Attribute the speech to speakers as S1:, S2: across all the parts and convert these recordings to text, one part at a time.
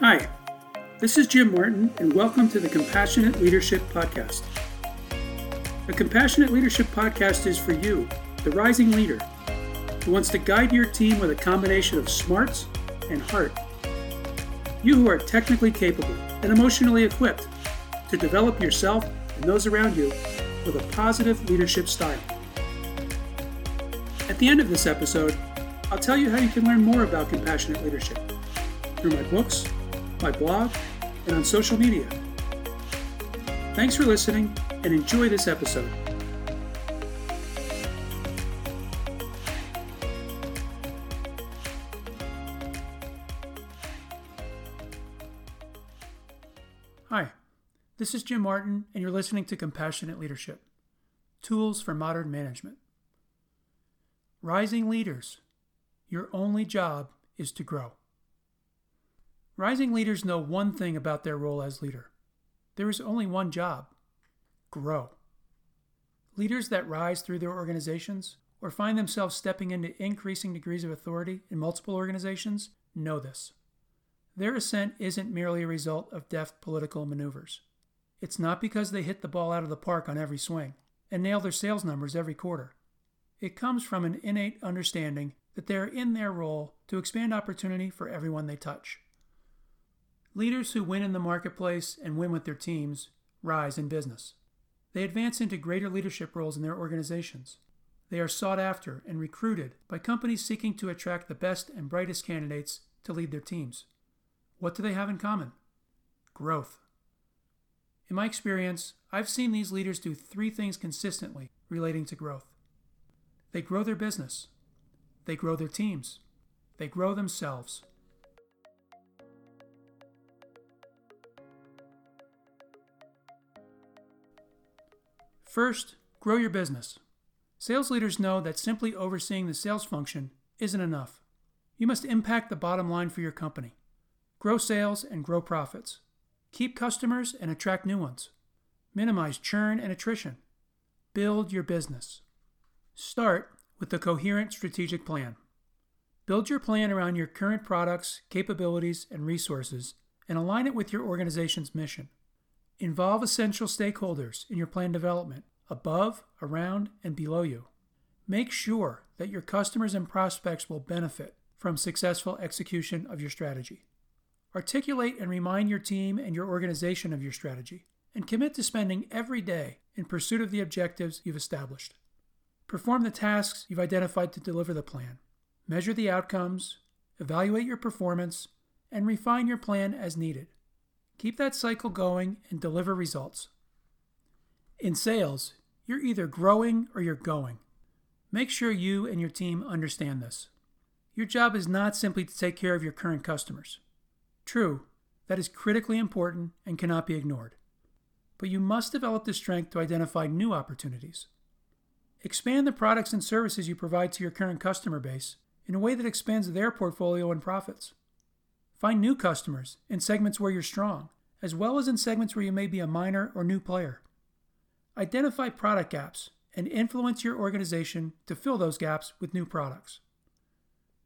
S1: Hi, this is Jim Martin, and welcome to the Compassionate Leadership Podcast. The Compassionate Leadership Podcast is for you, the rising leader, who wants to guide your team with a combination of smarts and heart. You who are technically capable and emotionally equipped to develop yourself and those around you with a positive leadership style. At the end of this episode, I'll tell you how you can learn more about compassionate leadership through my books, my blog, and on social media. Thanks for listening and enjoy this episode. Hi, this is Jim Martin, and you're listening to Compassionate Leadership Tools for Modern Management. Rising leaders, your only job is to grow. Rising leaders know one thing about their role as leader there is only one job grow. Leaders that rise through their organizations or find themselves stepping into increasing degrees of authority in multiple organizations know this. Their ascent isn't merely a result of deft political maneuvers. It's not because they hit the ball out of the park on every swing and nail their sales numbers every quarter. It comes from an innate understanding that they are in their role to expand opportunity for everyone they touch. Leaders who win in the marketplace and win with their teams rise in business. They advance into greater leadership roles in their organizations. They are sought after and recruited by companies seeking to attract the best and brightest candidates to lead their teams. What do they have in common? Growth. In my experience, I've seen these leaders do three things consistently relating to growth they grow their business, they grow their teams, they grow themselves. First, grow your business. Sales leaders know that simply overseeing the sales function isn't enough. You must impact the bottom line for your company. Grow sales and grow profits. Keep customers and attract new ones. Minimize churn and attrition. Build your business. Start with a coherent strategic plan. Build your plan around your current products, capabilities, and resources, and align it with your organization's mission. Involve essential stakeholders in your plan development, above, around, and below you. Make sure that your customers and prospects will benefit from successful execution of your strategy. Articulate and remind your team and your organization of your strategy, and commit to spending every day in pursuit of the objectives you've established. Perform the tasks you've identified to deliver the plan. Measure the outcomes, evaluate your performance, and refine your plan as needed. Keep that cycle going and deliver results. In sales, you're either growing or you're going. Make sure you and your team understand this. Your job is not simply to take care of your current customers. True, that is critically important and cannot be ignored. But you must develop the strength to identify new opportunities. Expand the products and services you provide to your current customer base in a way that expands their portfolio and profits. Find new customers in segments where you're strong, as well as in segments where you may be a minor or new player. Identify product gaps and influence your organization to fill those gaps with new products.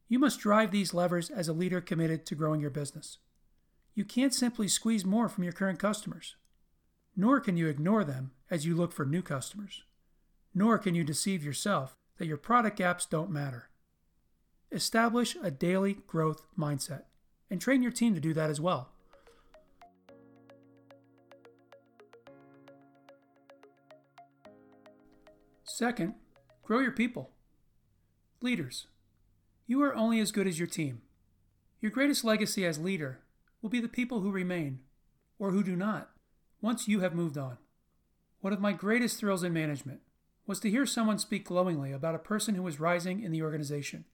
S1: You must drive these levers as a leader committed to growing your business. You can't simply squeeze more from your current customers, nor can you ignore them as you look for new customers. Nor can you deceive yourself that your product gaps don't matter. Establish a daily growth mindset and train your team to do that as well. Second, grow your people. Leaders, you are only as good as your team. Your greatest legacy as leader will be the people who remain, or who do not, once you have moved on. One of my greatest thrills in management was to hear someone speak glowingly about a person who was rising in the organization,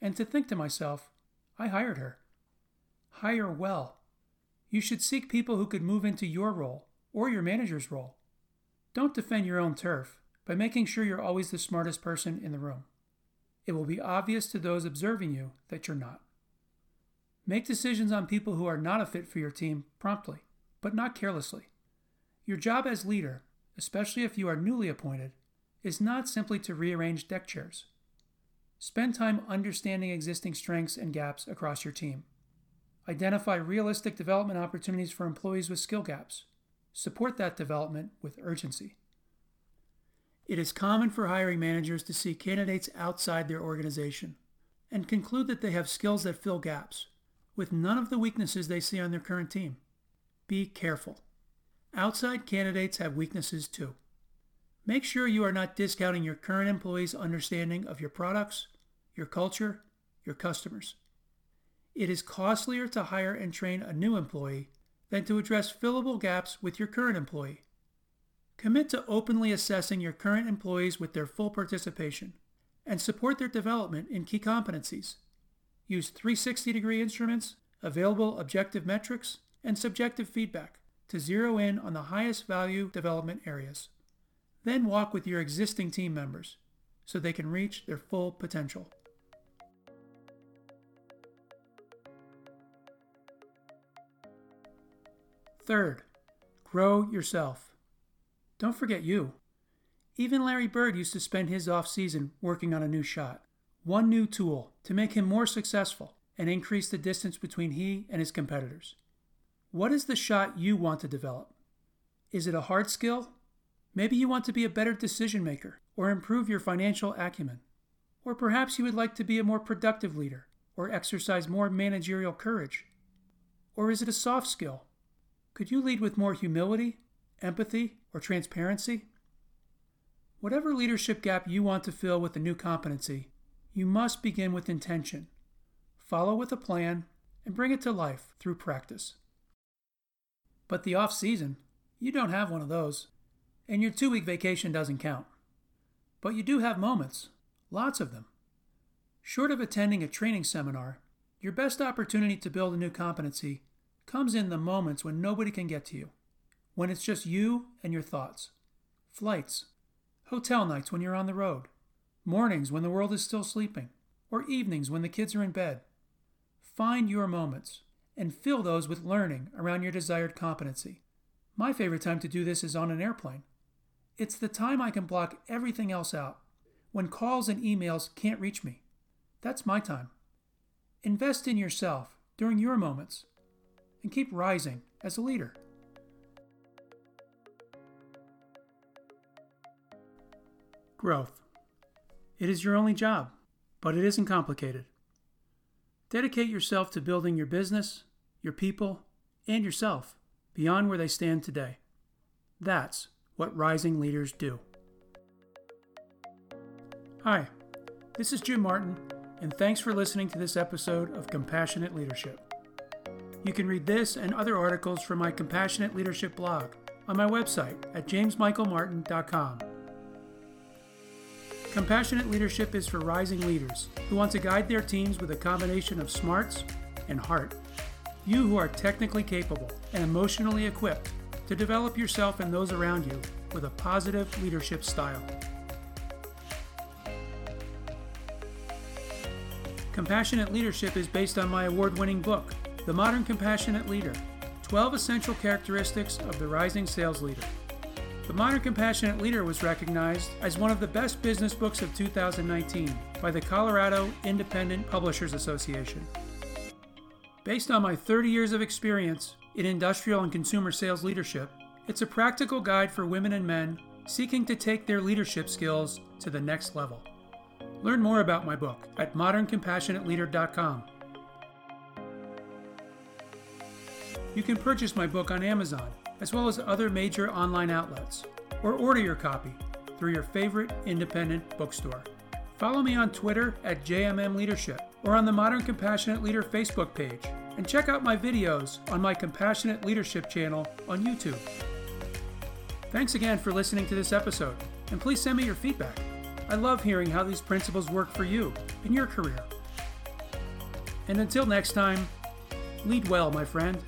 S1: and to think to myself, I hired her. Hire well. You should seek people who could move into your role or your manager's role. Don't defend your own turf by making sure you're always the smartest person in the room. It will be obvious to those observing you that you're not. Make decisions on people who are not a fit for your team promptly, but not carelessly. Your job as leader, especially if you are newly appointed, is not simply to rearrange deck chairs. Spend time understanding existing strengths and gaps across your team. Identify realistic development opportunities for employees with skill gaps. Support that development with urgency. It is common for hiring managers to see candidates outside their organization and conclude that they have skills that fill gaps, with none of the weaknesses they see on their current team. Be careful. Outside candidates have weaknesses too. Make sure you are not discounting your current employees' understanding of your products, your culture, your customers. It is costlier to hire and train a new employee than to address fillable gaps with your current employee. Commit to openly assessing your current employees with their full participation and support their development in key competencies. Use 360 degree instruments, available objective metrics, and subjective feedback to zero in on the highest value development areas. Then walk with your existing team members so they can reach their full potential. Third, grow yourself. Don't forget you. Even Larry Bird used to spend his off season working on a new shot, one new tool to make him more successful and increase the distance between he and his competitors. What is the shot you want to develop? Is it a hard skill? Maybe you want to be a better decision maker or improve your financial acumen. Or perhaps you would like to be a more productive leader or exercise more managerial courage. Or is it a soft skill? Could you lead with more humility, empathy, or transparency? Whatever leadership gap you want to fill with a new competency, you must begin with intention, follow with a plan, and bring it to life through practice. But the off season, you don't have one of those, and your two week vacation doesn't count. But you do have moments, lots of them. Short of attending a training seminar, your best opportunity to build a new competency comes in the moments when nobody can get to you when it's just you and your thoughts. Flights, hotel nights when you're on the road, mornings when the world is still sleeping, or evenings when the kids are in bed. Find your moments and fill those with learning around your desired competency. My favorite time to do this is on an airplane. It's the time I can block everything else out, when calls and emails can't reach me. That's my time. Invest in yourself during your moments and keep rising as a leader. Growth. It is your only job, but it isn't complicated. Dedicate yourself to building your business, your people, and yourself beyond where they stand today. That's what rising leaders do. Hi, this is Jim Martin, and thanks for listening to this episode of Compassionate Leadership. You can read this and other articles from my Compassionate Leadership blog on my website at jamesmichaelmartin.com. Compassionate leadership is for rising leaders who want to guide their teams with a combination of smarts and heart. You who are technically capable and emotionally equipped to develop yourself and those around you with a positive leadership style. Compassionate leadership is based on my award winning book, The Modern Compassionate Leader 12 Essential Characteristics of the Rising Sales Leader. The Modern Compassionate Leader was recognized as one of the best business books of 2019 by the Colorado Independent Publishers Association. Based on my 30 years of experience in industrial and consumer sales leadership, it's a practical guide for women and men seeking to take their leadership skills to the next level. Learn more about my book at moderncompassionateleader.com. You can purchase my book on Amazon as well as other major online outlets, or order your copy through your favorite independent bookstore. Follow me on Twitter at JMM Leadership or on the Modern Compassionate Leader Facebook page, and check out my videos on my Compassionate Leadership channel on YouTube. Thanks again for listening to this episode, and please send me your feedback. I love hearing how these principles work for you in your career. And until next time, lead well, my friend.